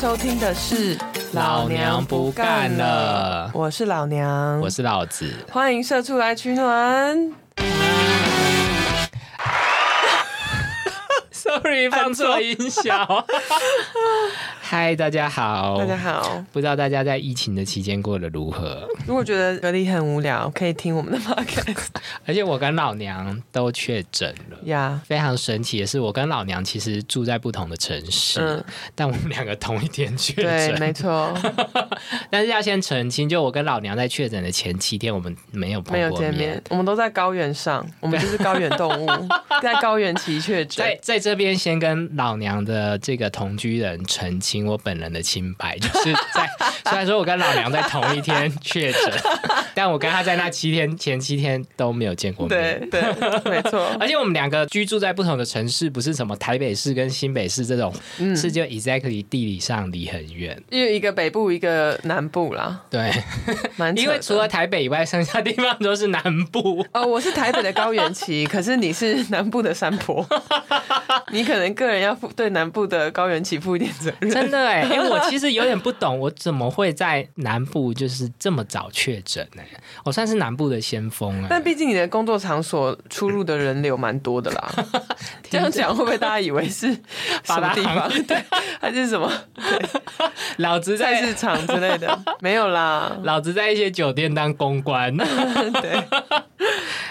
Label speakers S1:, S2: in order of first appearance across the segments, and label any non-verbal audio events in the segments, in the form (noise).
S1: 收听的是《
S2: 老娘不干了
S1: 我是老娘，
S2: 我是老子。
S1: 欢迎社畜来取暖。(laughs)
S2: Sorry，(laughs) 放错音效。(laughs) 嗨，大家好，
S1: 大家。好，
S2: 不知道大家在疫情的期间过得如何？
S1: 如果觉得隔离很无聊，可以听我们的 (laughs) podcast
S2: 而且我跟老娘都确诊了。
S1: 呀。
S2: 非常神奇的是，我跟老娘其实住在不同的城市，
S1: 嗯，
S2: 但我们两个同一天确
S1: 对，没错，(laughs)
S2: 但是要先澄清，就我跟老娘在确诊的前七天，我们没有碰
S1: 没有见面，我们都在高原上，我们就是高原动物，(laughs) 在高原期确诊
S2: 在。在这边先跟老娘的这个同居人澄清我本人的清白，就是在虽然说我跟老娘在同一天确诊，(laughs) 但我跟他在那七天前七天都没有见过面。
S1: 对对，没错，
S2: 而且我们两个居住在不同的城市，不是什么台北市跟新北市这种，
S1: 嗯
S2: 是就 exactly 地理上离很远。
S1: 因为一个北部，一个南部啦，
S2: 对，
S1: 蛮 (laughs)
S2: 因为除了台北以外，剩下地方都是南部。
S1: 哦，我是台北的高原期，可是你是南部的山坡，(laughs) 你可能个人要负对南部的高原起负一点责任。
S2: 真的哎，(laughs) 因为我其实有点不懂，我怎么会在南部就是这么早确诊呢？我算是南部的先锋哎。
S1: 但毕竟你的工作场所出入的人流蛮多的啦，(laughs) 这样讲会不会大家以为是 (laughs) 什么地方？对，还是什么 (laughs)
S2: 老子在
S1: 菜市场之类的？(laughs) 没有啦。
S2: 老子在一些酒店当公关。
S1: 对，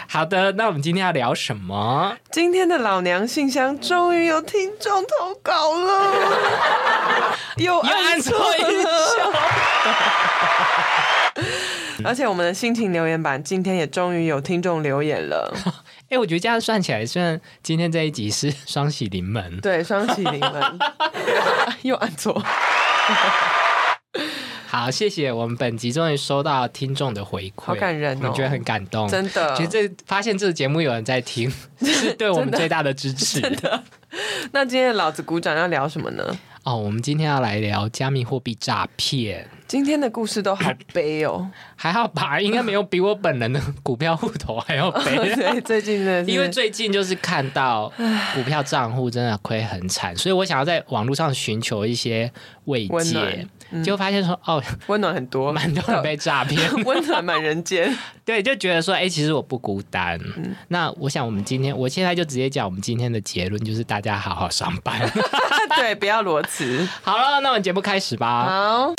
S2: 好的，那我们今天要聊什么？
S1: 今天的老娘信箱终于有听众投稿了，又
S2: 又按
S1: 按
S2: 错音
S1: 错了。
S2: 效。
S1: 而且我们的心情留言板今天也终于有听众留言了，
S2: 哎、我觉得这样算起来，虽然今天这一集是 (laughs) 双喜临门，
S1: 对，双喜临门，(laughs) 又按错，(laughs)
S2: 好，谢谢我们本集终于收到听众的回馈，
S1: 好感人哦
S2: 我觉得很感动。
S1: 真的。
S2: 其实这发现这个节目有人在听，是对我们最大的支持。
S1: 那今天的老子鼓掌要聊什么呢？
S2: 哦，我们今天要来聊加密货币诈骗，
S1: 今天的故事都好悲哦。(laughs)
S2: 还好吧？应该没有比我本人的股票户头还要悲。(laughs)
S1: 对，最近真的 (laughs)
S2: 因为最近就是看到股票账户真的亏很惨，所以我想要在网络上寻求一些慰藉
S1: 就，嗯
S2: 结果发现说哦，
S1: 温暖很多，
S2: 蛮多人被诈骗，
S1: 温暖满人间。
S2: 对，就觉得说，哎、其实我不孤单。
S1: 嗯
S2: 那我想我们今天，我现在就直接讲我们今天的结论，就是大家好好上班。
S1: 对，不要裸辞。
S2: 好了，那我们节目开始吧。
S1: 好。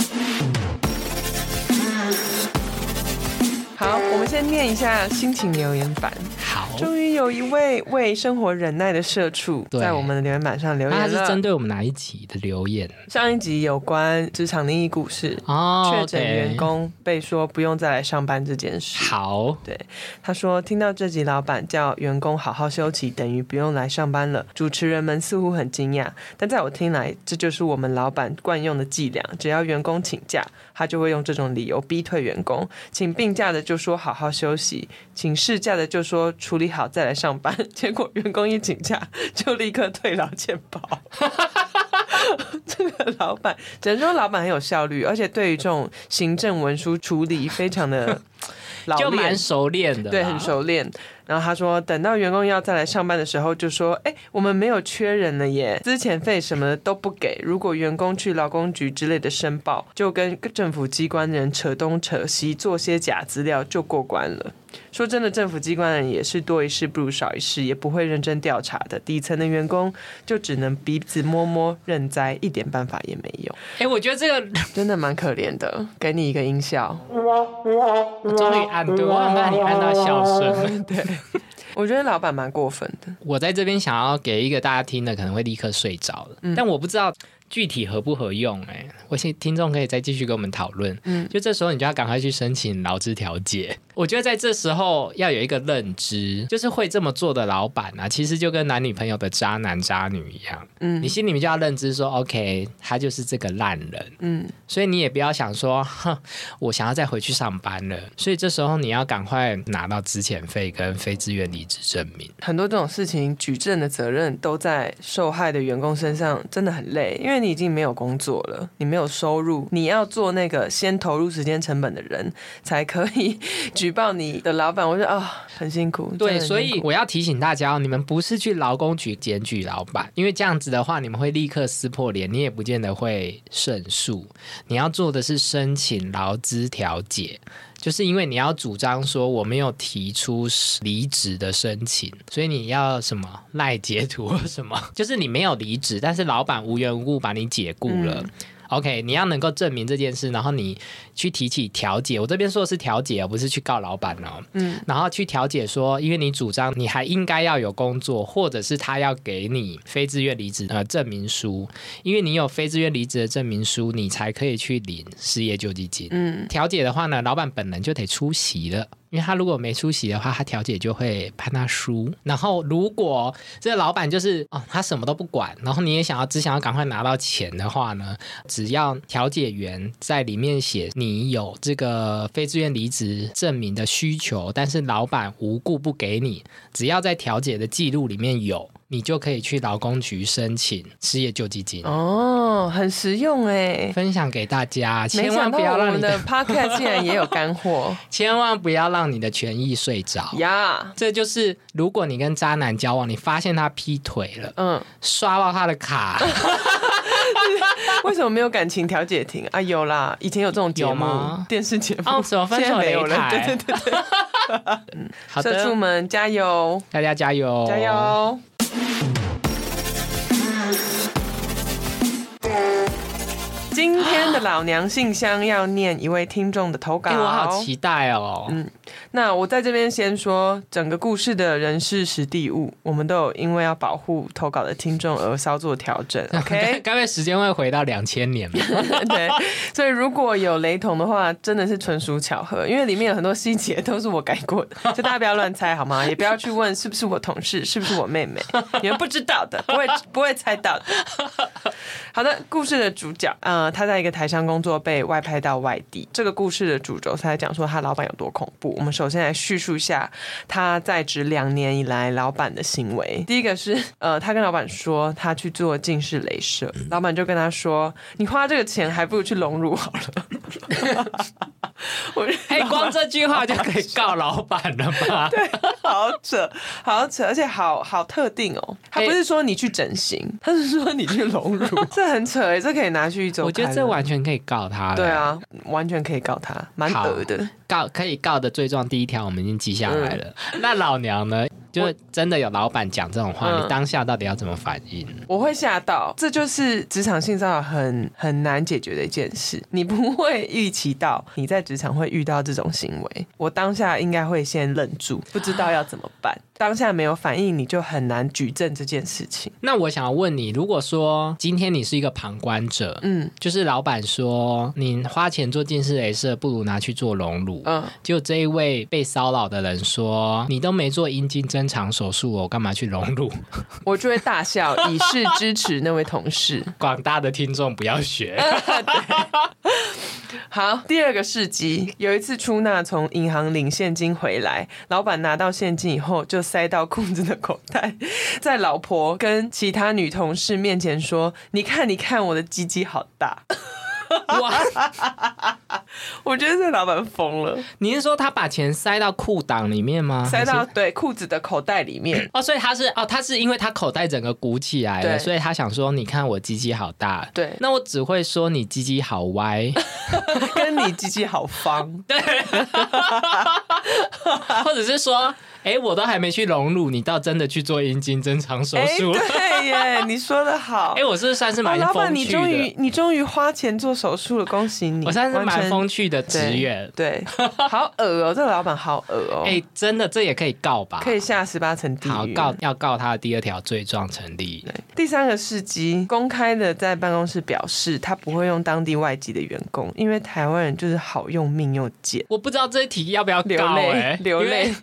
S1: 好，我们先念一下心情留言板。
S2: 好，
S1: 终于有一位为生活忍耐的社畜在我们的留言板上留言他。
S2: 是针对我们哪一集的留言？
S1: 上一集有关职场灵异故事，
S2: 哦，
S1: 确诊员工被说不用再来上班这件事。
S2: 好，对
S1: 他说：“听到这集老板叫员工好好休息，等于不用来上班了。主持人们似乎很惊讶，但在我听来，这就是我们老板惯用的伎俩。只要员工请假，他就会用这种理由逼退员工。请病假的就说好好休息，请事假的就说处理好再来上班。(laughs) 结果员工一请假，(laughs) 就立刻退劳健保。(laughs) ”这个老板，只能说老板很有效率，而且对于这种行政文书处理非常的老练
S2: 就蛮熟练的，
S1: 对，很。熟练。然后他说，等到员工要再来上班的时候，就说：“哎，我们没有缺人了耶，资遣费什么的都不给。如果员工去劳工局之类的申报，就跟政府机关人扯东扯西，做些假资料就过关了。”说真的，政府机关人也是多一事不如少一事，也不会认真调查的。底层的员工就只能鼻子摸摸认栽，一点办法也没有，
S2: 哎、我觉得这个 (laughs)
S1: 真的蛮可怜的。给你一个音效。
S2: 我终于按对，我很怕你按到笑声。(laughs)
S1: 对，我觉得老板蛮过分的。
S2: 我在这边想要给一个大家听的，可能会立刻睡着了，
S1: 嗯
S2: 但我不知道具体合不合用、哎，我请听众可以再继续跟我们讨论。
S1: 嗯
S2: 就这时候你就要赶快去申请劳资调解。我觉得在这时候要有一个认知，就是会这么做的老板啊，其实就跟男女朋友的渣男渣女一样，
S1: 嗯
S2: 你心里面就要认知说，OK，他就是这个烂人，
S1: 嗯，
S2: 所以你也不要想说，哼，我想要再回去上班了。所以这时候你要赶快拿到资遣费跟非自愿离职证明。
S1: 很多这种事情，举证的责任都在受害的员工身上，真的很累，因为你已经没有工作了，你没有收入，你要做那个先投入时间成本的人，才可以 (laughs) 举举报你的老板，我说啊、很辛苦。
S2: 对，所以我要提醒大家哦，你们不是去劳工局检举老板，因为这样子的话，你们会立刻撕破脸，你也不见得会胜诉。你要做的是申请劳资调解。就是因为你要主张说我没有提出离职的申请，所以你要什么 (laughs) 赖截图什么，就是你没有离职，但是老板无缘无故把你解雇了。OK，你要能够证明这件事，然后你去提起调解。我这边说的是调解，而不是去告老板哦。
S1: 嗯，
S2: 然后去调解说，因为你主张你还应该要有工作，或者是他要给你非自愿离职呃证明书，因为你有非自愿离职的证明书，你才可以去领失业救济金。
S1: 嗯，
S2: 调解的话呢，老板本人就得出席了。因为他如果没出席的话，他调解就会判他输。然后如果这个老板就是哦，他什么都不管，然后你也想要只想要赶快拿到钱的话呢，只要调解员在里面写你有这个非自愿离职证明的需求，但是老板无故不给你，只要在调解的记录里面有，你就可以去劳工局申请失业救济金。
S1: 哦，很实用哎。
S2: 分享给大家，
S1: 没
S2: 千万不要让你的
S1: 我们的 podcast 竟然也有干货 (laughs)
S2: 千万不要让你的权益睡着。
S1: 呀！
S2: 这就是如果你跟渣男交往，你发现他劈腿了，
S1: 嗯，
S2: 刷到他的卡，(laughs)
S1: 为什么没有感情调解庭啊？有啦，以前有这种节
S2: 有
S1: 目
S2: 吗，
S1: 电视节目
S2: 哦什么分手
S1: 没有了。对对对对，(laughs)
S2: 好
S1: 社畜
S2: 的，
S1: 们加油
S2: 大家加油，
S1: 加！油！Mm-hmm. 今天的老娘信箱要念一位听众的投稿，
S2: 哎、我好期待哦！
S1: 嗯那我在这边先说，整个故事的人事实地物，我们都有因为要保护投稿的听众而稍作调整。(laughs) OK，(laughs)
S2: 该不会时间会回到两千年吧？(laughs)
S1: 对，所以如果有雷同的话，真的是纯属巧合，因为里面有很多细节都是我改过的，所以大家不要乱猜好吗？也不要去问是不是我同事，是不是我妹妹，你们不知道的，不会不会猜到的。好的，故事的主角，呃，他在一个台商工作，被外派到外地。这个故事的主轴是在讲说他老板有多恐怖。我们首先来叙述一下他在职两年以来老板的行为。第一个是，呃，他跟老板说他去做近视雷射，老板就跟他说：“你花这个钱还不如去隆乳好了。(laughs) ”我
S2: 哎、光这句话就可以告老板了吧？(laughs) 对，
S1: 好扯，好扯，而且好好特定哦。他不是说你去整形，他是说你去隆乳，(laughs) 这很扯哎，这可以拿去一周。
S2: 我觉得这完全可以告他了。
S1: 对，啊，完全可以告他，蛮
S2: 好
S1: 恶的。
S2: 告可以告的罪状第一条我们已经记下来了。那老娘呢？就真的有老板讲这种话，
S1: 嗯
S2: 你当下到底要怎么反应？
S1: 我会吓到，这就是职场性骚扰很很难解决的一件事。你不会预期到你在职场会遇到这种行为，我当下应该会先愣住，不知道要怎么办。当下没有反应，你就很难举证这件事情。
S2: 那我想要问你，如果说今天你是一个旁观者，
S1: 嗯
S2: 就是老板说你花钱做近视雷射，不如拿去做隆乳。
S1: 嗯，
S2: 就这一位被骚扰的人说：“你都没做阴茎增长手术，我干嘛去隆乳 (laughs)
S1: 我就会大笑，以示支持那位同事。(laughs) ”
S2: 广大的听众不要学。(laughs)
S1: 好，第二个事迹，有一次出纳从银行领现金回来，老板拿到现金以后就塞到裤子的口袋，在老婆跟其他女同事面前说：“你看，你看，我的鸡鸡好大。(laughs)
S2: 哇，”
S1: 我觉得这老板疯了，
S2: 你是说他把钱塞到裤裆里面吗？
S1: 塞到对裤子的口袋里面。(coughs)
S2: 哦，所以他是哦，他是因为他口袋整个鼓起来了，所以他想说，你看我鸡鸡好大。
S1: 对。
S2: 那我只会说你鸡鸡好歪，(laughs)
S1: 跟你鸡鸡好方，(laughs) 对。
S2: 或者是说，哎，我都还没去隆乳，你倒真的去做阴茎增长手
S1: 哎、
S2: 术了。
S1: 对耶，(laughs) 你说的好。
S2: 哎，我是不是算是
S1: 哦，
S2: 蛮
S1: 老板，
S2: 风趣
S1: 你终于？你终于花钱做手术了，恭喜你！
S2: 我算是蛮风趣的职员。
S1: 对，(laughs) 好恶哦、这个老板好恶哦、
S2: 哎，真的这也可以告吧？
S1: 可以下十八层地狱。
S2: 好告要告他的第二条罪状成立。
S1: 对，第三个事迹，公开的在办公室表示，他不会用当地外籍的员工，因为台湾人就是好用命又贱。
S2: 我不知道这一题要不要
S1: 流
S2: 告
S1: 泪
S2: 哎，
S1: 流泪，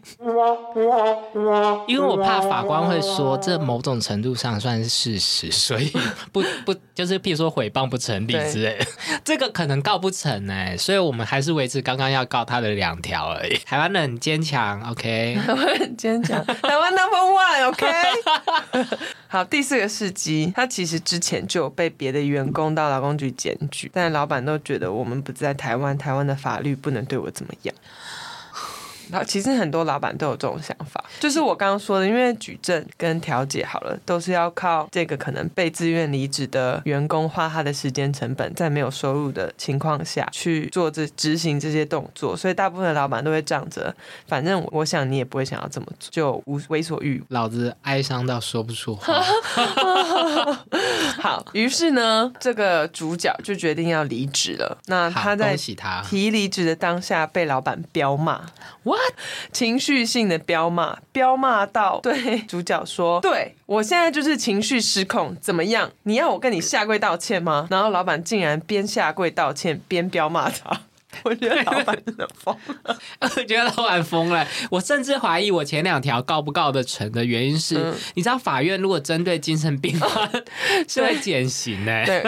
S2: 因为我怕法官会说这某种程度上算是事实，所以 (laughs) 不不就是譬如说诽谤不成立之类的，(laughs) 这个可能告不成哎，所以我们还是维持刚刚要告他的两条而已。(laughs) 台湾人很坚强，OK，
S1: 台湾很坚强，台湾 number one，OK、好，第四个事迹，他其实之前就有被别的员工到劳工局检举，但老板都觉得我们不在台湾，台湾的法律不能对我怎么样。然后其实很多老板都有这种想法，就是我刚刚说的，因为举证跟调解好了，都是要靠这个可能被自愿离职的员工花他的时间成本，在没有收入的情况下去做这执行这些动作，所以大部分的老板都会仗着，反正我想你也不会想要这么做，就无为所欲
S2: 老子哀伤到说不出话。(laughs)
S1: 好，于是呢，这个主角就决定要离职了。那他在提离职的当下，被老板彪骂，
S2: What？
S1: 情绪性的彪骂，彪骂到对主角说：“对我现在就是情绪失控，怎么样？你要我跟你下跪道歉吗？”然后老板竟然边下跪道歉边彪骂他。(laughs) 我觉得老板真的疯了。(laughs)
S2: 我觉得老板疯了，我甚至怀疑我前两条告不告得成的原因是，
S1: 嗯
S2: 你知道法院如果针对精神病 (laughs) 患是会减刑的，
S1: 对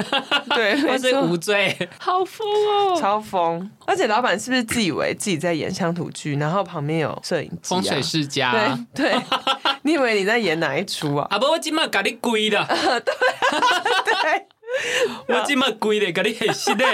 S1: 对，
S2: 或是无罪，好疯哦！
S1: 超疯。而且老板是不是自以为自己在演乡土剧，然后旁边有摄影机、啊？
S2: 风水世家。
S1: 对对，你以为你在演哪一出啊？
S2: 啊不，我今麦搞你鬼的，
S1: 对。(laughs)
S2: 我今麦跪的，给你很新的。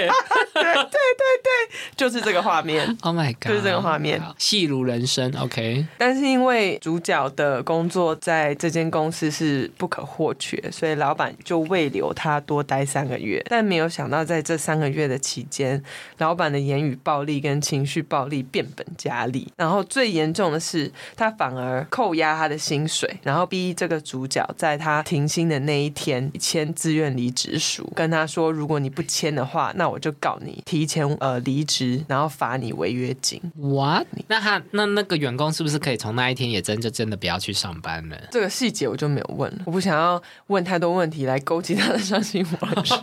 S1: 就是这个画面。
S2: Oh my god！
S1: 就是这个画面
S2: 好戏如人生。OK，
S1: 但是因为主角的工作在这间公司是不可或缺，所以老板就未留他多待三个月。但没有想到，在这三个月的期间，老板的言语暴力跟情绪暴力变本加厉。然后最严重的是，他反而扣押他的薪水，然后逼这个主角在他停薪的那一天签自愿离职书，跟他说，如果你不签的话，那我就告你提前呃离职，然后罚你违约金。
S2: What？那他那那个员工是不是可以从那一天也真就真的不要去上班了？
S1: 这个细节我就没有问了，我不想要问太多问题来勾起他的伤心往事。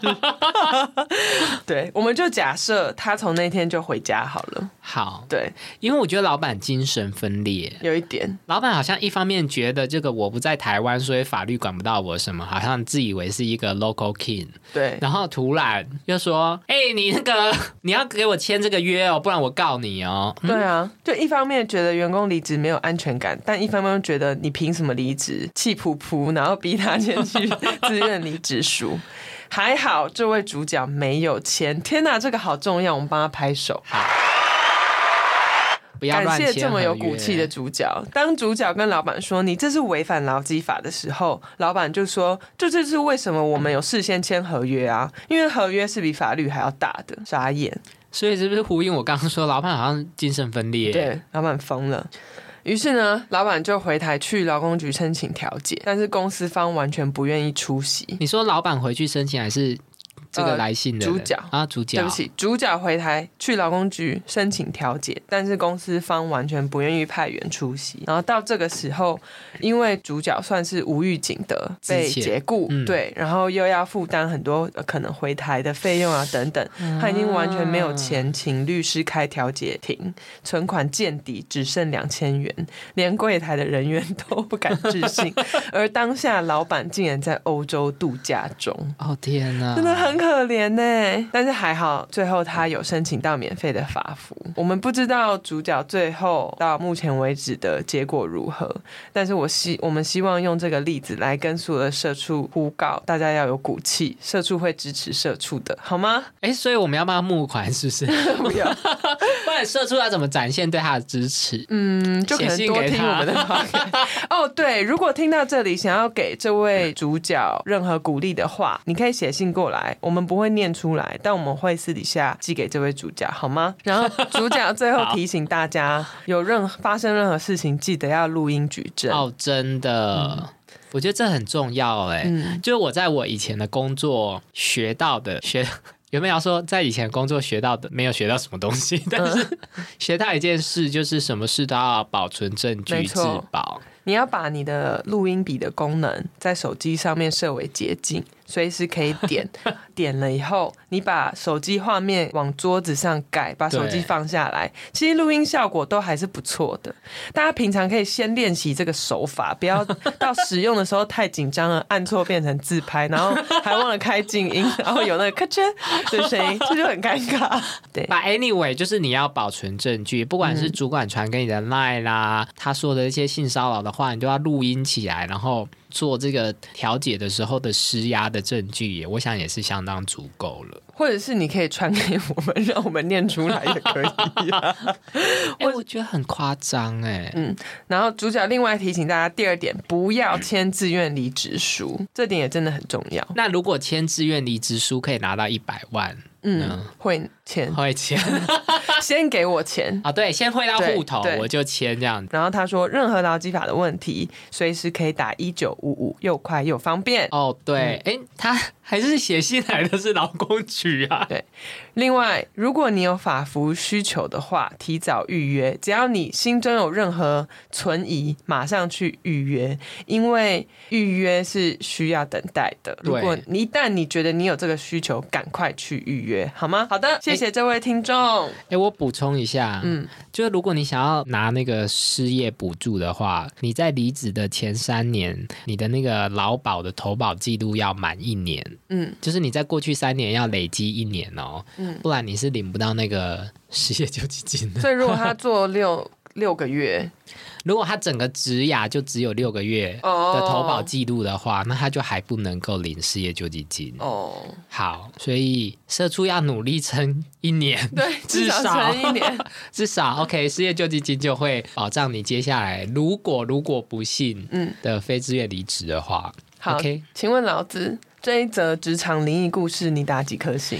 S1: (laughs) 对，我们就假设他从那天就回家好了。
S2: 好，
S1: 对，
S2: 因为我觉得老板精神分裂。
S1: 有一点，
S2: 老板好像一方面觉得这个我不在台湾，所以法律管不到我什么，好像自以为是一个 local king，
S1: 对，
S2: 然后突然又说：“哎、你那个你要给我签这个约哦，不然我告你哦。
S1: 对啊，就一方面觉得员工离职没有安全感，但一方面又觉得你凭什么离职，气噗噗，然后逼他先去 (laughs) 自愿离职书。还好这位主角没有签，天哪，这个好重要，我们帮他拍手。
S2: 不要
S1: 感谢这么有骨气的主角。当主角跟老板说你这是违反劳基法的时候，老板就说：“这就是为什么我们有事先签合约啊，因为合约是比法律还要大的。”傻眼，
S2: 所以是不是呼应我刚刚说，老板好像精神分裂？，
S1: 对，老板疯了。于是呢，老板就回台去劳工局申请调解，但是公司方完全不愿意出席。
S2: 你说老板回去申请还是这个来信的人、
S1: 主角
S2: 啊？主角，
S1: 对不起，主角回台去劳工局申请调解，但是公司方完全不愿意派员出席。然后到这个时候，因为主角算是无预警的被解雇，
S2: 嗯
S1: 对，然后又要负担很多呃可能回台的费用啊等等，他已经完全没有钱请律师开调解庭，存款见底，只剩两千元，连柜台的人员都不敢置信。(laughs) 而当下老板竟然在欧洲度假中。
S2: 哦天哪，
S1: 真的很可怜呢，但是还好，最后他有申请到免费的法服。我们不知道主角最后到目前为止的结果如何，但是我希我们希望用这个例子来跟所有的社畜呼告，大家要有骨气，社畜会支持社畜的，好吗？
S2: 哎，所以我们要帮他募款，是不是？(laughs)
S1: 不要，(laughs)
S2: 不然社畜要怎么展现对他的支持？
S1: 嗯，就可能多听我们的 podcast (laughs) 哦，对，如果听到这里想要给这位主角任何鼓励的话，你可以写信过来，我们不会念出来，但我们会私底下寄给这位主角，好吗？然后主角最后提醒大家，有任发生任何事情，记得要录音举证。
S2: 哦，真的。我觉得这很重要哎，
S1: 嗯
S2: 就是我在我以前的工作学到的学。(laughs) 有没有要说在以前工作学到的没有学到什么东西，但是
S1: 嗯
S2: 学到一件事，就是什么事都要保存证据自保。
S1: 你要把你的录音笔的功能在手机上面设为捷径，随时可以点，(laughs) 点了以后，你把手机画面往桌子上盖，把手机放下来，其实录音效果都还是不错的。大家平常可以先练习这个手法，不要 (laughs) 到使用的时候太紧张了，按错变成自拍，然后还忘了开静音，(laughs) 然后有那个咔嚓的声音，这就很尴尬。对，
S2: 把 anyway 就是你要保存证据，不管是
S1: 嗯
S2: 主管传给你的 line 啦，他说的一些性骚扰的话，你都要录音起来，然后做这个调解的时候的施压的证据也，我想也是相当足够了。
S1: 或者是你可以传给我们，让我们念出来也可以、啊。(laughs)
S2: 哎、我觉得很夸张哎。
S1: 嗯，然后主角另外提醒大家，第二点，不要签自愿离职书，这点也真的很重要。
S2: 那如果签自愿离职书可以拿到一百万，
S1: 嗯，会签，
S2: 会签，(laughs)
S1: 先给我钱
S2: 啊、对，先汇到户头
S1: 对，
S2: 我就签这样子。
S1: 然后他说，任何劳基法的问题，随时可以打一九五五，又快又方便。
S2: 哦，对，哎、他还是写信来的是劳工局啊。
S1: 对另外，如果你有法服需求的话，提早预约。只要你心中有任何存疑，马上去预约，因为预约是需要等待的。如果你一旦你觉得你有这个需求，赶快去预约，好吗？好的，谢谢这位听众。
S2: 哎、我补充一下，
S1: 嗯，
S2: 就是如果你想要拿那个失业补助的话，你在离职的前三年，你的那个劳保的投保记录要满一年，
S1: 嗯，
S2: 就是你在过去三年要累积一年哦，
S1: 嗯
S2: 不然你是领不到那个失业救济金的。
S1: 所以如果他做六 (laughs) 六个月，
S2: 如果他整个职涯就只有六个月
S1: 哦
S2: 的投保记录的话，那他就还不能够领失业救济金。
S1: 哦，
S2: 好，所以社畜要努力撑一年，
S1: 对，(laughs) 至少一年。(laughs)
S2: 至少 OK，失业救济金就会保障你接下来，如果如果不幸
S1: 嗯，
S2: 的非自愿离职的话
S1: 好请问老子这一则职场灵异故事，你打几颗星？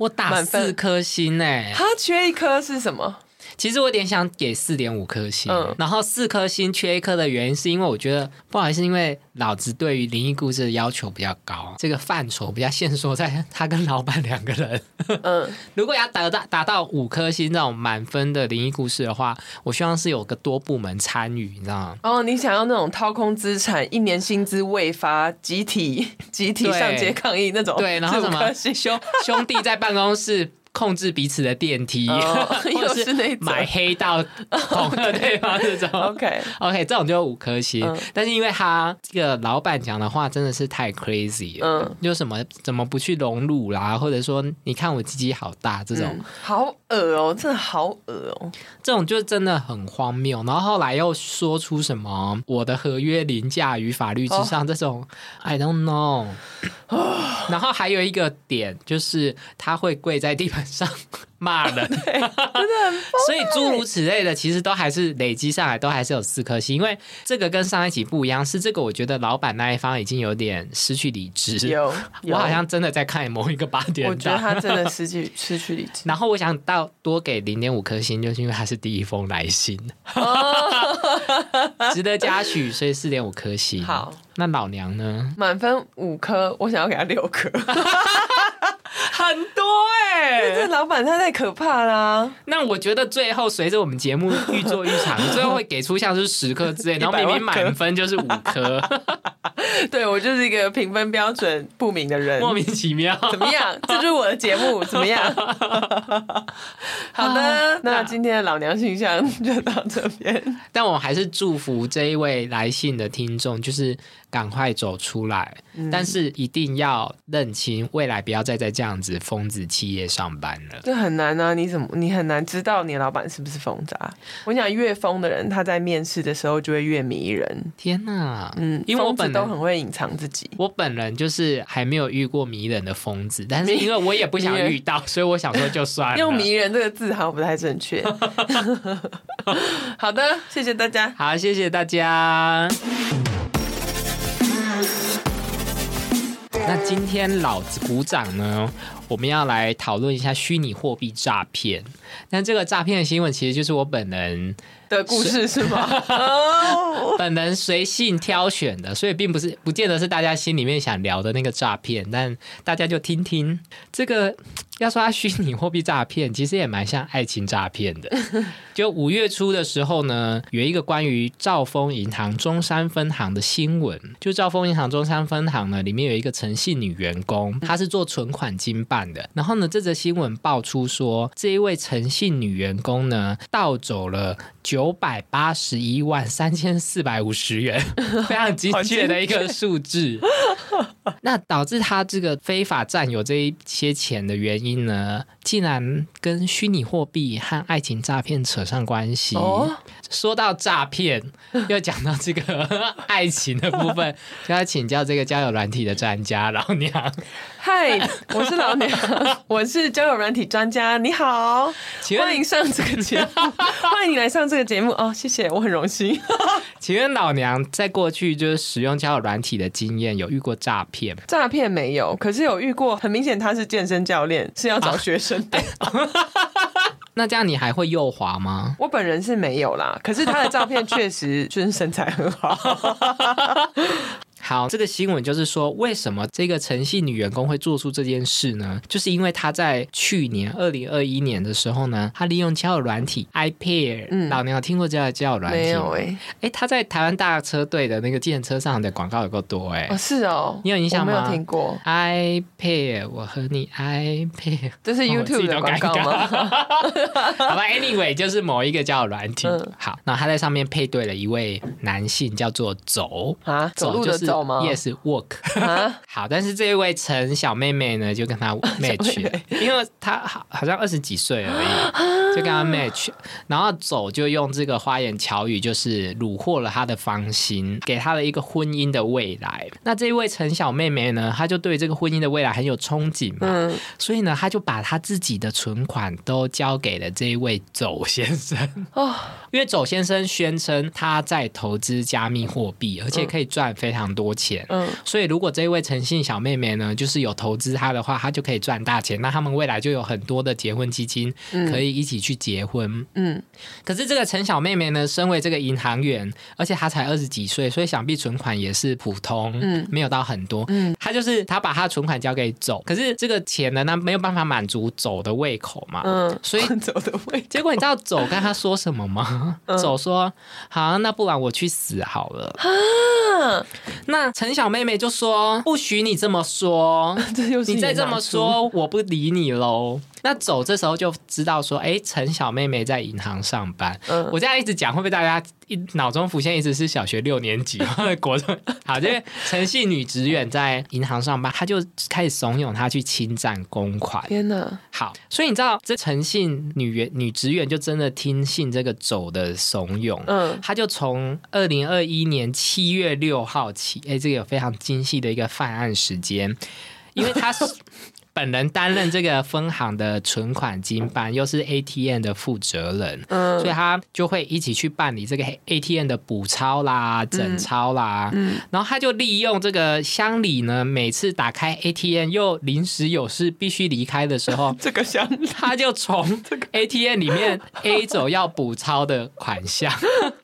S2: 我打四颗星哎、
S1: 他缺一颗是什么？
S2: 其实我有点想给四点五颗星，
S1: 嗯
S2: 然后四颗星缺一颗的原因是因为我觉得不好意思，因为老子对于灵异故事的要求比较高，这个范畴比较限缩在他跟老板两个人。
S1: 嗯，(laughs)
S2: 如果要达到达到五颗星那种满分的灵异故事的话，我希望是有个多部门参与，你知道吗？
S1: 哦，你想要那种掏空资产、一年薪资未发、集体集体上街抗议那种，
S2: 对，然后什么兄兄弟在办公室控制彼此的电梯，(laughs)
S1: 又是那种。
S2: 买黑道恐吓 (laughs) 对。方这种。OK，OK，这种就五颗星，
S1: 嗯。
S2: 但是因为他这个老板讲的话真的是太 crazy 了，
S1: 嗯。
S2: 就什么怎么不去融入啦，或者说你看我鸡鸡好大这种，
S1: 嗯，好恶哦，真的好恶哦。
S2: 这种就真的很荒谬。然后后来又说出什么我的合约凌驾于法律之
S1: 哦。
S2: 上，这种、I don't know。然后还有一个点就是他会跪在地板上骂人，(laughs)
S1: 真的很
S2: 所以诸如此类的，其实都还是累积上来，都还是有四颗星。因为这个跟上一集不一样，是这个我觉得老板那一方已经有点失去理智。
S1: 有，(laughs) 有
S2: 我好像真的在看某一个八点，
S1: 我觉得他真的失去失去理智。(laughs)
S2: 然后我想到多给零点五颗星，就是因为他是第一封来信，值得嘉许，所以四点五颗星。
S1: 好，
S2: 那老娘呢？
S1: 满分五颗，我想要给他六颗。(laughs)
S2: 很多哎、
S1: 这老板他太可怕啦！
S2: 那我觉得最后随着我们节目愈做愈长，(laughs) 最后会给出像是十颗之类，然后明明满分就是五颗，(laughs)
S1: 对我就是一个评分标准不明的人。
S2: 莫名其妙。
S1: 怎么样？这就是我的节目，怎么样？好的，那今天的老娘形象就到这边。
S2: 但我还是祝福这一位来信的听众，就是赶快走出来，但是一定要认清未来，不要再在这样子疯子企业上班了。
S1: 这很难啊！你怎么你很难知道你老板是不是疯渣？我跟你讲，越疯的人，他在面试的时候就会越迷人。
S2: 天哪，
S1: 嗯，
S2: 因为我本
S1: 都很会隐藏自己。
S2: 我本人就是还没有遇过迷人的疯子，但是因为我也不想遇到，所以我想说就算了。
S1: 用“迷人”这个字好像不太正确。(laughs) 好的，谢谢大家。
S2: 好，谢谢大家。那今天老子鼓掌呢，我们要来讨论一下虚拟货币诈骗。那这个诈骗的新闻其实就是我本人
S1: 的故事是吗？(laughs) 哦，
S2: 本人随性挑选的，所以并不是不见得是大家心里面想聊的那个诈骗，但大家就听听这个。要说他虚拟货币诈骗，(laughs) 其实也蛮像爱情诈骗的。(laughs) 就五月初的时候呢，有一个关于兆丰银行中山分行的新闻。就兆丰银行中山分行呢，里面有一个诚信女员工，她是做存款经办的。然后呢，这则新闻爆出说，这一位诚信女员工呢，盗走了九百八十一万三千四百五十元，(laughs) 非常精确的一个数字。那导致他这个非法占有这一些钱的原因呢，竟然跟虚拟货币和爱情诈骗扯上关系。
S1: 哦，
S2: 说到诈骗，又讲到这个 (laughs) 爱情的部分，(laughs) 就要请教这个交友软体的专家老娘。
S1: 嗨，我是老娘，(laughs) 我是交友软体专家，你好，
S2: 请问
S1: 欢迎上这个节目，欢迎你来上这个节目哦，谢谢，我很荣幸。
S2: 请问老娘在过去就是使用交友软体的经验，有遇过诈骗吗？
S1: 诈骗没有，可是有遇过，很明显他是健身教练，是要找学生的。(laughs)
S2: 那这样你还会右滑吗？
S1: 我本人是没有啦，可是他的照片确实就是身材很好。(laughs)
S2: 好，这个新闻就是说，为什么这个诚信女员工会做出这件事呢？就是因为她在去年二零二一年的时候呢，她利用交友软体 iPair，、
S1: 嗯
S2: 老娘有听过这个交友软体
S1: 没有
S2: 吗？
S1: 哎、
S2: 哎、她在台湾大车队的那个计程车上的广告有够多哎、
S1: 哦是哦，
S2: 你有印象吗
S1: 我没有听过
S2: ，iPair，我和你 iPair，(laughs)
S1: 这是 YouTube 的广告
S2: 尴
S1: 吗？(laughs)
S2: 好吧，anyway，就是某一个交友软体。
S1: 嗯
S2: 好，那他在上面配对了一位男性，叫做走。
S1: 啊，走路
S2: 就是
S1: 的走吗
S2: ？？Yes, walk。
S1: 啊，(laughs)
S2: 好，但是这一位陈小妹妹呢，就跟他 (laughs) match，了因为她好好像二十几岁而已，就跟他 match，然后走就用这个花言巧语，就是虏获了他的芳心，给他了一个婚姻的未来。那这一位陈小妹妹呢，她就对这个婚姻的未来很有憧憬嘛，
S1: 嗯，
S2: 所以呢，她就把她自己的存款都交给了这一位走先生。
S1: 哦，
S2: 因为走先生宣称他在投资加密货币，而且可以赚非常多钱。
S1: 嗯，
S2: 所以，如果这一位诚信小妹妹呢，就是有投资她的话，她就可以赚大钱。那他们未来就有很多的结婚基金可以一起去结婚。
S1: 嗯，
S2: 可是这个陈小妹妹呢，身为这个银行员，而且她才二十几岁，所以想必存款也是普通，
S1: 嗯
S2: 没有到很多。
S1: 嗯，
S2: 她就是她把她的存款交给走，可是这个钱呢，那没有办法满足走的胃口嘛。
S1: 嗯，
S2: 所以
S1: 走的胃口，
S2: 结果你知道走跟他说什么吗？
S1: 嗯
S2: 走说：“好，那不然我去死好了。
S1: 啊，”
S2: 那陈小妹妹就说：“不许你这么说，(laughs)
S1: 这又是
S2: 你再这么说，我不理你喽。”那走这时候就知道说：“哎，陈小妹妹在银行上班。”
S1: 嗯，
S2: 我这样一直讲，会不会大家一脑中浮现一直是小学六年级国中？好，这个诚信女职员在银行上班，她就开始怂恿她去侵占公款。
S1: 天哪，
S2: 好，所以你知道这诚信女员女职员就真的听信这个走的怂恿，
S1: 嗯，
S2: 她就从二零二一年七月六号起，哎，这个有非常精细的一个犯案时间，因为她是。本人担任这个分行的存款经办，又是 ATM 的负责人，
S1: 嗯，
S2: 所以他就会一起去办理这个 ATM 的补钞啦、整钞啦。
S1: 嗯
S2: 然后他就利用这个乡里呢，每次打开 ATM 又临时有事必须离开的时候，(laughs)
S1: 这个乡，
S2: 他就从 (laughs) ATM 里面 A 走要补钞的款项。(laughs)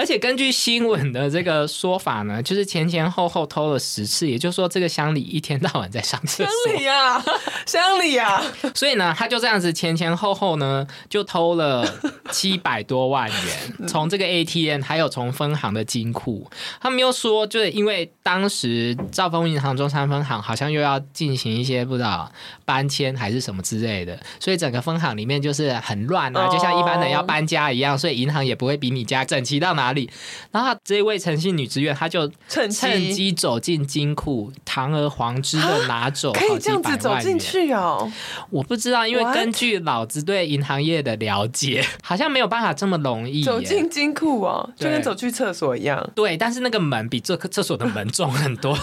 S2: 而且根据新闻的这个说法呢，就是前前后后偷了十次，也就是说这个乡里一天到晚在上厕
S1: 乡
S2: 所。
S1: 里啊，(laughs) 乡里啊，
S2: 所以呢，他就这样子前前后后呢，就偷了七百多万元，从这个 ATM 还有从分行的金库。他们又说，就是因为当时兆丰银行中山分行好像又要进行一些不知道搬迁还是什么之类的，所以整个分行里面就是很乱啊，
S1: 哦
S2: 就像一般人要搬家一样，所以银行也不会比你家整齐到哪里。然后这位诚信女职员，她就
S1: 趁
S2: 趁机走进金库，堂而皇之的拿走
S1: 可以这样子走进。去哦，
S2: 我不知道，因为根据老子对银行业的了解，好像没有办法这么容易
S1: 走进金库哦，就跟走去厕所一样。
S2: 对，但是那个门比这厕所的门重很多。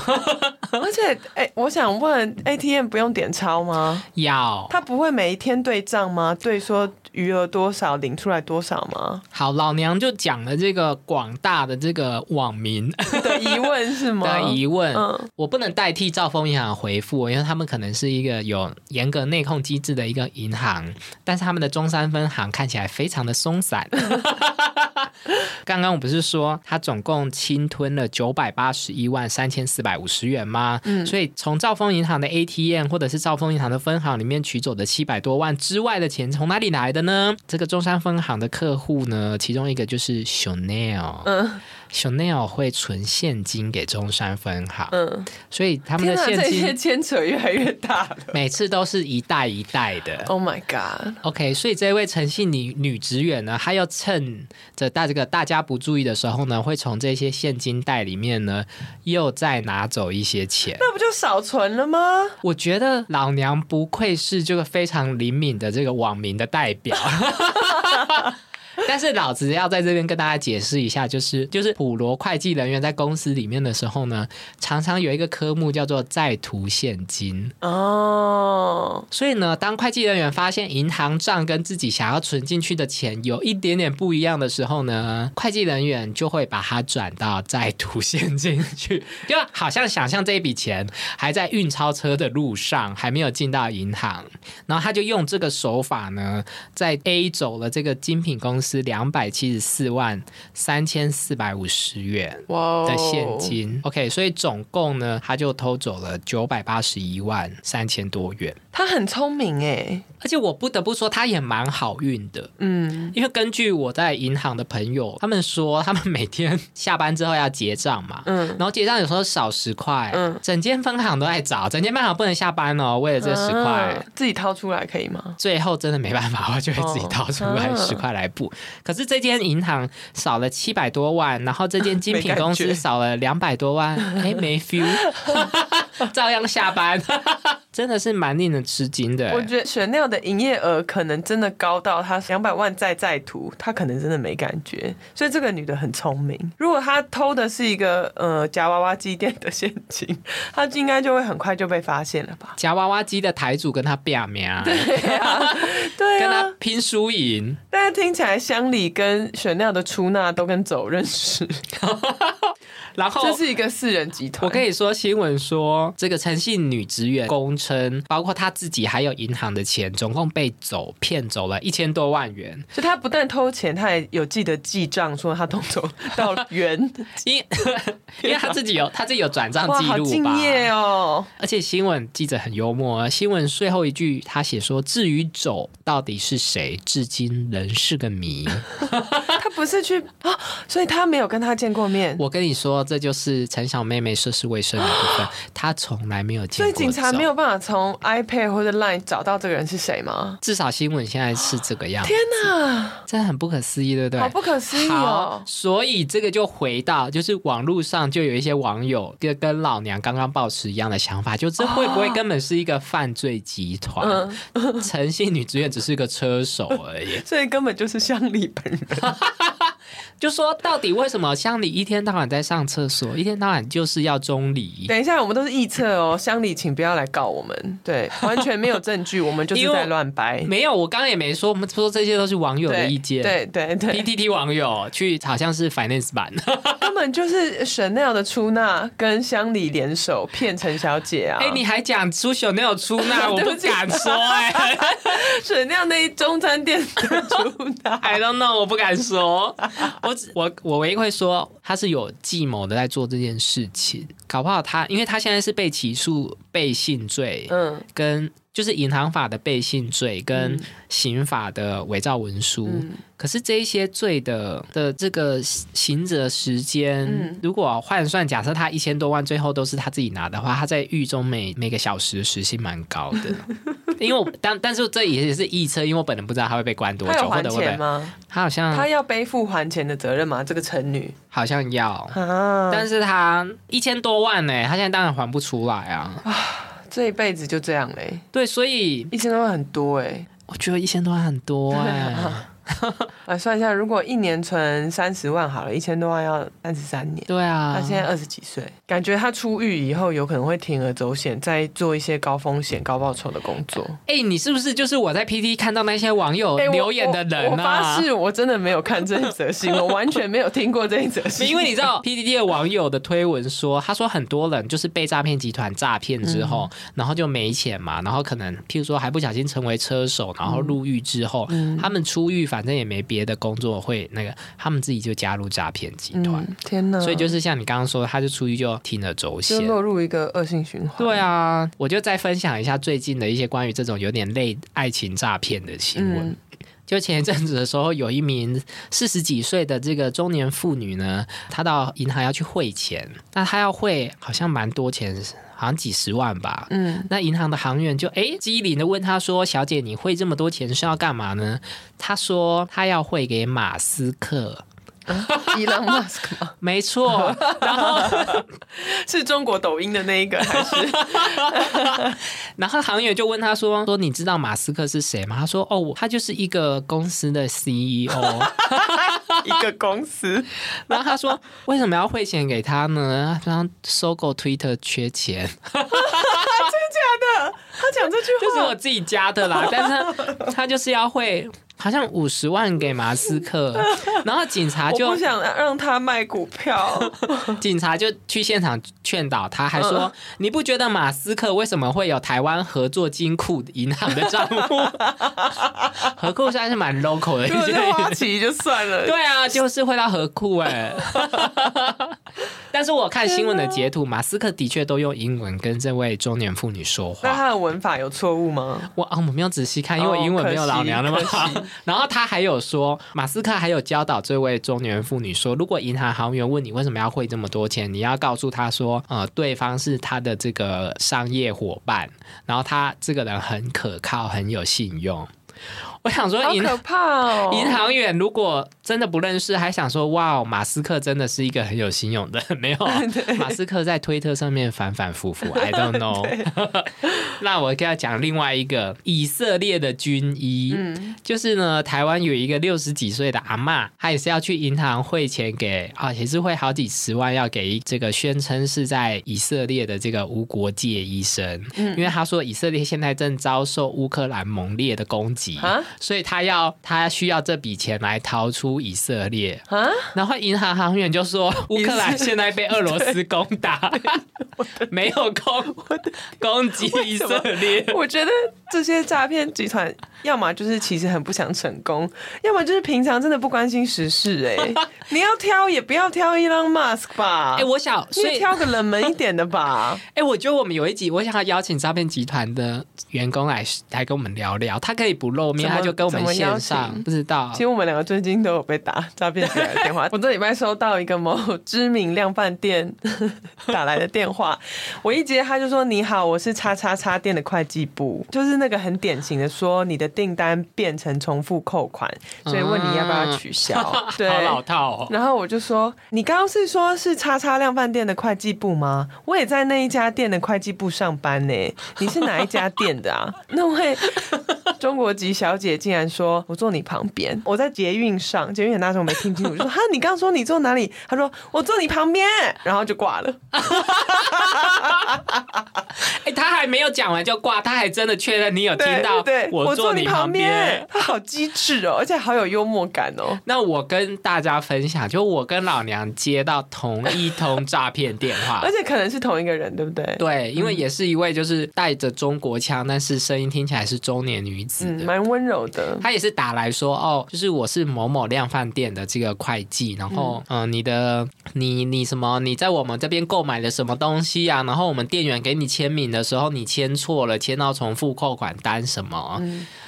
S2: (laughs)
S1: 而且，哎、我想问，ATM 不用点钞吗？
S2: 要
S1: 他不会每一天对账吗？对，说余额多少领出来多少吗？
S2: 好，老娘就讲了这个广大的这个网民 (laughs)
S1: 的疑问是吗？(laughs)
S2: 的疑问，
S1: 嗯
S2: 我不能代替兆丰银行回复，因为他们可能是一个有严格内控机制的一个银行，但是他们的中山分行看起来非常的松散。刚刚我不是说他总共侵吞了九百八十一万三千四百五十元吗？
S1: 嗯
S2: 所以从兆丰银行的 ATM 或者是兆丰银行的分行里面取走的七百多万之外的钱从哪里来的呢？这个中山分行的客户呢，其中一个就是。Chanel，
S1: 嗯
S2: Chanel 会存现金给中山分行，
S1: 嗯，
S2: 所以他们，的现
S1: 这些
S2: 金
S1: 牵扯越来越大了。
S2: 每次都是一袋一袋的。
S1: Oh my
S2: god！OK，所以这位诚信女女职员呢，她要趁着大这个大家不注意的时候呢，会从这些现金袋里面呢，又再拿走一些钱。
S1: 那不就少存了吗？
S2: 我觉得老娘不愧是这个非常灵敏的这个网民的代表。(laughs) 但是老子要在这边跟大家解释一下，就是就是普罗会计人员在公司里面的时候呢，常常有一个科目叫做在途现金。
S1: 哦，
S2: 所以呢，当会计人员发现银行账跟自己想要存进去的钱有一点点不一样的时候呢，会计人员就会把它转到在途现金去，就好像想象这一笔钱还在运钞车的路上，还没有进到银行，然后他就用这个手法呢，在 A 走了这个精品公司两百七十四万三千四百五十元。的现金，OK，所以总共呢，他就偷走了九百八十一万三千多元。
S1: 他很聪明哎，
S2: 而且我不得不说，他也蛮好运的，
S1: 嗯，
S2: 因为根据我在银行的朋友，他们说，他们每天下班之后要结账嘛，
S1: 嗯
S2: 然后结账有时候少十块，
S1: 嗯
S2: 整间分行都在找，整间分行不能下班哦，为了这十块。
S1: 啊自己掏出来可以吗？
S2: 最后真的没办法，我就会自己掏出来
S1: 哦
S2: 十块来补。可是这间银行少了七百多万，然后这间精品公司 (laughs) 少了两百多万，哎，没 feel，(laughs) 照样下班，真的是蛮令人吃惊的。
S1: 我觉得 Chanel 的营业额可能真的高到他两百万在在途，他可能真的没感觉，所以这个女的很聪明。如果她偷的是一个呃夹娃娃机店的现金，(laughs) 她应该就会很快就被发现了吧？
S2: 夹娃娃机的台主跟她变名，
S1: 对啊，(laughs) 对
S2: 跟他
S1: 啊。
S2: 拼输赢。
S1: 但是听起来乡里跟 Chanel 的出纳都跟走认识，(laughs)
S2: 然后
S1: 这是一个四人集团。
S2: 我跟你说新闻说，这个诚信女职员供称，包括她自己还有银行的钱，总共被走骗走了一千多万元。
S1: 所以他不但偷钱，她还有记得记账，说她偷走到元，
S2: 因 (laughs) 因为她自己有她自己有转账记录吧。
S1: 敬业哦！
S2: 而且新闻记者很幽默啊，新闻最后一句他写说：“至于走到底是谁，至今仍是个谜。(laughs)
S1: 他不是去啊，所以他没有跟他见过面”，
S2: 我跟你说，这就是陈小妹妹涉世未深的部分，她从来没有见过。
S1: 所以警察没有，办法从 iPad 或者 Line 找到这个人是谁吗？
S2: 至少新闻现在是这个样子，
S1: 天哪，
S2: 真的很不可思议，对不对？
S1: 好不可思议哦，！
S2: 所以这个就回到，就是网络上就有一些网友跟跟老娘刚刚抱持一样的想法，就这会不会根本是一个犯罪集团？
S1: 嗯，
S2: 诚信女职员只是个车手而已。
S1: 所以根本就是乡里本人。
S2: 就说到底为什么乡里一天到晚在上厕所，一天到晚就是要中离？
S1: 等一下，我们都是臆测哦，乡里请不要来告我们，对，完全没有证据，我们就是 (laughs) 在乱掰。
S2: 没有，我刚刚也没说，我们说这些都是网友的意见。
S1: 对对对
S2: ，PTT (laughs) 网友去好像是 Finance 版，(laughs)
S1: 根本就是 Chanel 的出纳跟乡里联手骗陈小姐啊！
S2: 哎、你还讲出手没有出纳，我不敢说哎、
S1: Chanel 那一中餐店的出纳
S2: ，I don't know，我不敢说。我我我唯一会说，他是有计谋的在做这件事情，搞不好他，因为他现在是被起诉背信罪，
S1: 嗯
S2: 跟就是银行法的背信罪跟
S1: 嗯
S2: 刑法的伪造文书。
S1: 嗯
S2: 可是这一些罪的的这个刑责时间，
S1: 嗯
S2: 如果换算，假设他一千多万，最后都是他自己拿的话，他在狱中每每个小时的时薪蛮高的。(laughs) (laughs) 因为我但但是这也是臆测，因为我本人不知道他会被关多久，或者会不会
S1: 钱吗？
S2: 他好像
S1: 他要背负还钱的责任吗？这个成女
S2: 好像要，
S1: 啊，
S2: 但是他一千多万呢，他现在当然还不出来啊。
S1: 这一辈子就这样嘞，
S2: 对，所以
S1: 一千多万很多哎。
S2: 我觉得一千多万很多哎、(laughs) (laughs)
S1: 来算一下，如果一年存三十万好了，一千多万要三十三年。
S2: 对啊，
S1: 他现在二十几岁，感觉他出狱以后有可能会铤而走险，再做一些高风险、高报酬的工作。
S2: 哎、你是不是就是我在 PT 看到那些网友留言的人
S1: 我我
S2: 啊？
S1: 发誓，我真的没有看这一则新闻，我完全没有听过这一则新闻。(laughs)
S2: 因为你知道 PDD 的网友的推文说，他说很多人就是被诈骗集团诈骗之后，
S1: 嗯
S2: 然后就没钱嘛，然后可能譬如说还不小心成为车手，然后入狱之后，
S1: 嗯
S2: 他们出狱反正也没别的工作会那个，他们自己就加入诈骗集团。
S1: 嗯，天哪！
S2: 所以就是像你刚刚说的，他就出去就听了轴
S1: 线
S2: 就。
S1: 落入一个恶性循环。
S2: 对啊，我就再分享一下最近的一些关于这种有点类爱情诈骗的新闻。
S1: 嗯
S2: 就前一阵子的时候，有一名四十几岁的这个中年妇女呢，她到银行要去汇钱，那她要汇好像蛮多钱，好像几十万吧。
S1: 嗯，
S2: 那银行的行员就哎机灵的问她说：“小姐，你汇这么多钱是要干嘛呢？”她说：“她要汇给马斯克。
S1: 伊朗马斯克吗？”
S2: 没错，然后
S1: 是中国抖音的那一个还是？(laughs)
S2: 然后行员就问他说：“说你知道马斯克是谁吗？”他说：“哦，他就是一个公司的 CEO。(laughs)
S1: 一个公司？”
S2: 然后他说：“为什么要汇钱给他呢？他说收购 Twitter 缺钱，(laughs)
S1: 他讲这句话，
S2: 就是我自己加的啦。但是他他就是要汇好像五十万给马斯克，(laughs) 然后警察就
S1: 我不想让他卖股票。(laughs)
S2: 警察就去现场劝导他，还说：“你不觉得马斯克为什么会有台湾合作金库银行的账户？(laughs) 河库算是蛮 local 的一
S1: 如果是
S2: 件
S1: 花旗就算了，
S2: 对啊，就是会到河库哎。但是我看新闻的截图，马斯克的确都用英文跟这位中年妇女说话。
S1: 那他的文法有错误吗？
S2: 我啊，我没有仔细看，因为英文没有老娘那么好。(laughs) 然后他还有说，马斯克还有教导这位中年妇女说，如果银行行员问你为什么要汇这么多钱，你要告诉他说，呃，对方是他的这个商业伙伴，然后他这个人很可靠，很有信用。我想说银，
S1: 好可怕哦！
S2: 银行员如果真的不认识，还想说哇，马斯克真的是一个很有信用的，(laughs) 没有，(laughs) 马斯克在推特上面反反复复，I (laughs) don't know。那我跟他讲另外一个以色列的军医，
S1: 嗯
S2: 就是呢，台湾有一个六十几岁的阿嬷，她也是要去银行汇钱给啊，也是汇好几十万要给这个宣称是在以色列的这个无国界医生，
S1: 嗯
S2: 因为他说以色列现在正遭受乌克兰猛烈的攻击。
S1: 啊
S2: 所以他要他需要这笔钱来逃出以色列，
S1: 啊！
S2: 然后银行行员就说 (laughs) 乌克兰现在被俄罗斯攻打，(laughs) 没有攻攻击以色列。
S1: 我觉得这些诈骗集团，要么就是其实很不想成功，要么就是平常真的不关心时事、哎，(laughs) 你要挑也不要挑 Elon Musk 吧？
S2: 哎、我想，
S1: 你
S2: 所以
S1: 挑个冷门一点的吧。
S2: 哎、我觉得我们有一集，我想要邀请诈骗集团的员工来来跟我们聊聊，他可以不露面，他就跟我们线上，不知道
S1: 其实我们两个最近都有被打诈骗集团的电话。(laughs) 我这礼拜收到一个某知名量贩店 (laughs) 打来的电话，我一接他就说：“你好，我是叉叉叉店的会计部，就是那个很典型的说你的订单变成重复扣款，所以问你要不要取消。(laughs) 对，
S2: 好老套哦。
S1: 然后我就说：“你刚刚是说是叉叉量贩店的会计部吗？我也在那一家店的会计部上班呢。你是哪一家店的啊？”那位中国籍小姐竟然说：“我坐你旁边。”我在捷运上，捷运很大声，我没听清楚，我就说：“哈，你刚刚说你坐哪里？”她说：“我坐你旁边。”然后就挂了。(laughs)
S2: 哎、他还没有讲完就挂，他还真的确认你有听到
S1: 对，
S2: 我坐你旁边。
S1: 他好机智哦，而且好有幽默感哦。
S2: 那我跟大家分享，就我跟老娘接到同一通诈骗电话 (laughs)
S1: 而。且可能是同一个人，对不对？
S2: 对，因为也是一位就是带着中国腔，但是声音听起来是中年女子。
S1: 蛮温柔的。
S2: 他也是打来说，哦，就是我是某某量饭店的这个会计，然后，嗯、你的你你什么，你在我们这边购买了什么东西啊？然后我们店员给你签名的时候，你签错了，签到重复扣款单什么？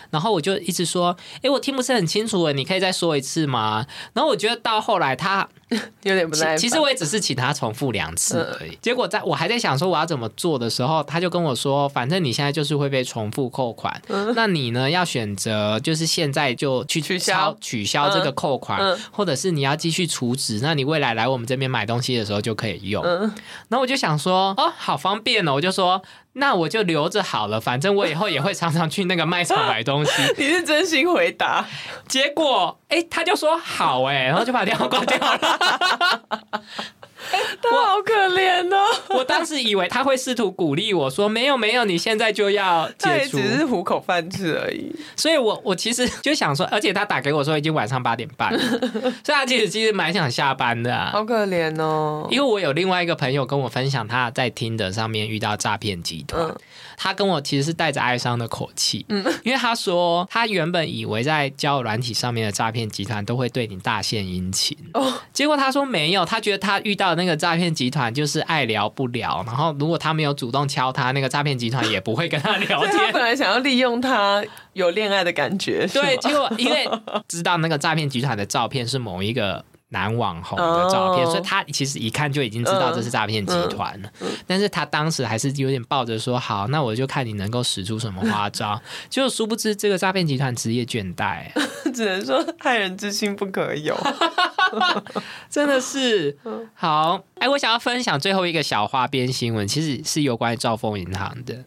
S2: 然后我就一直说，哎，我听不是很清楚，你可以再说一次吗？然后我觉得到后来他 (laughs)
S1: 有点不耐烦。
S2: 其其实我也只是请他重复两次而已。结果在我还在想说我要怎么做的时候，他就跟我说，反正你现在就是会被重复扣款，那你呢要选择就是现在就去
S1: 取消
S2: 取消这个扣款，
S1: 嗯
S2: 或者是你要继续储值，那你未来来我们这边买东西的时候就可以用。然后我就想说，哦，好方便哦，我就说。那我就留着好了，反正我以后也会常常去那个卖场买东西。(laughs)
S1: 你是真心回答。
S2: 结果，哎，他就说好，哎，然后就把电话挂掉了。(laughs)
S1: 他好可怜哦，(laughs)
S2: 我当时以为他会试图鼓励我说：“没有没有，你现在就要解除。
S1: 只是糊口饭吃而已。”
S2: 所以我我其实就想说，而且他打给我说已经晚上八点半了，(laughs) 所以他其实其实蛮想下班的、啊。
S1: 好可怜哦。
S2: 因为我有另外一个朋友跟我分享，他在听的上面遇到诈骗集团，
S1: 嗯
S2: 他跟我其实是带着哀伤的口气，嗯因为他说他原本以为在交友软体上面的诈骗集团都会对你大献殷勤，
S1: 哦，
S2: 结果他说没有，他觉得他遇到的那个诈骗集团就是爱聊不聊，然后如果他没有主动敲他，那个诈骗集团也不会跟他聊
S1: 他
S2: 天。(laughs)
S1: 本来想要利用他有恋爱的感觉，
S2: 对，结果因为知道那个诈骗集团的照片是某一个男网红的照片，
S1: 哦
S2: 所以他其实一看就已经知道这是诈骗集团了。但是他当时还是有点抱着说好，那我就看你能够使出什么花招。(laughs) 结果殊不知这个诈骗集团职业倦怠，(laughs)
S1: 只能说害人之心不可有。(laughs)
S2: 真的是好。哎，我想要分享最后一个小花边新闻，其实是有关于兆丰银行的。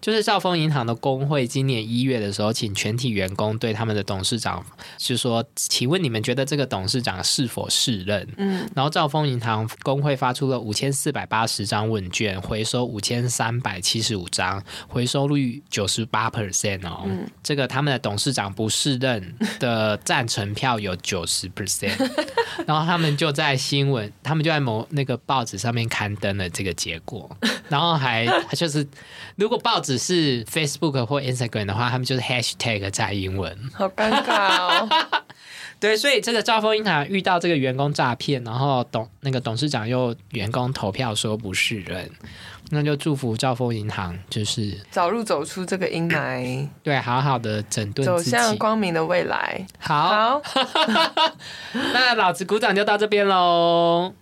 S2: 就是兆丰银行的工会今年一月的时候，请全体员工对他们的董事长是说，请问你们觉得这个董事长是否适任？
S1: 嗯，
S2: 然后兆丰银行工会发出了五千四百八十张问卷，回收五千三百七十五张，回收率九十八 percent 哦。这个他们的董事长不适任的赞成票有九十 percent，(laughs) 然后他们就在新闻，他们就在某那个报纸上面刊登了这个结果，然后还就是如果报只是 facebook 或 instagram 的话他们就是 hashtag 在英文。
S1: 好尴尬哦。(laughs)
S2: 对所以这个兆丰银行遇到这个员工诈骗然后董那个董事长又员工投票说不是人。那就祝福兆丰银行就是
S1: 早日走出这个阴霾。(laughs)
S2: 对好好的整顿
S1: 走向光明的未来。好。(laughs)
S2: 那老子鼓掌就到这边喽。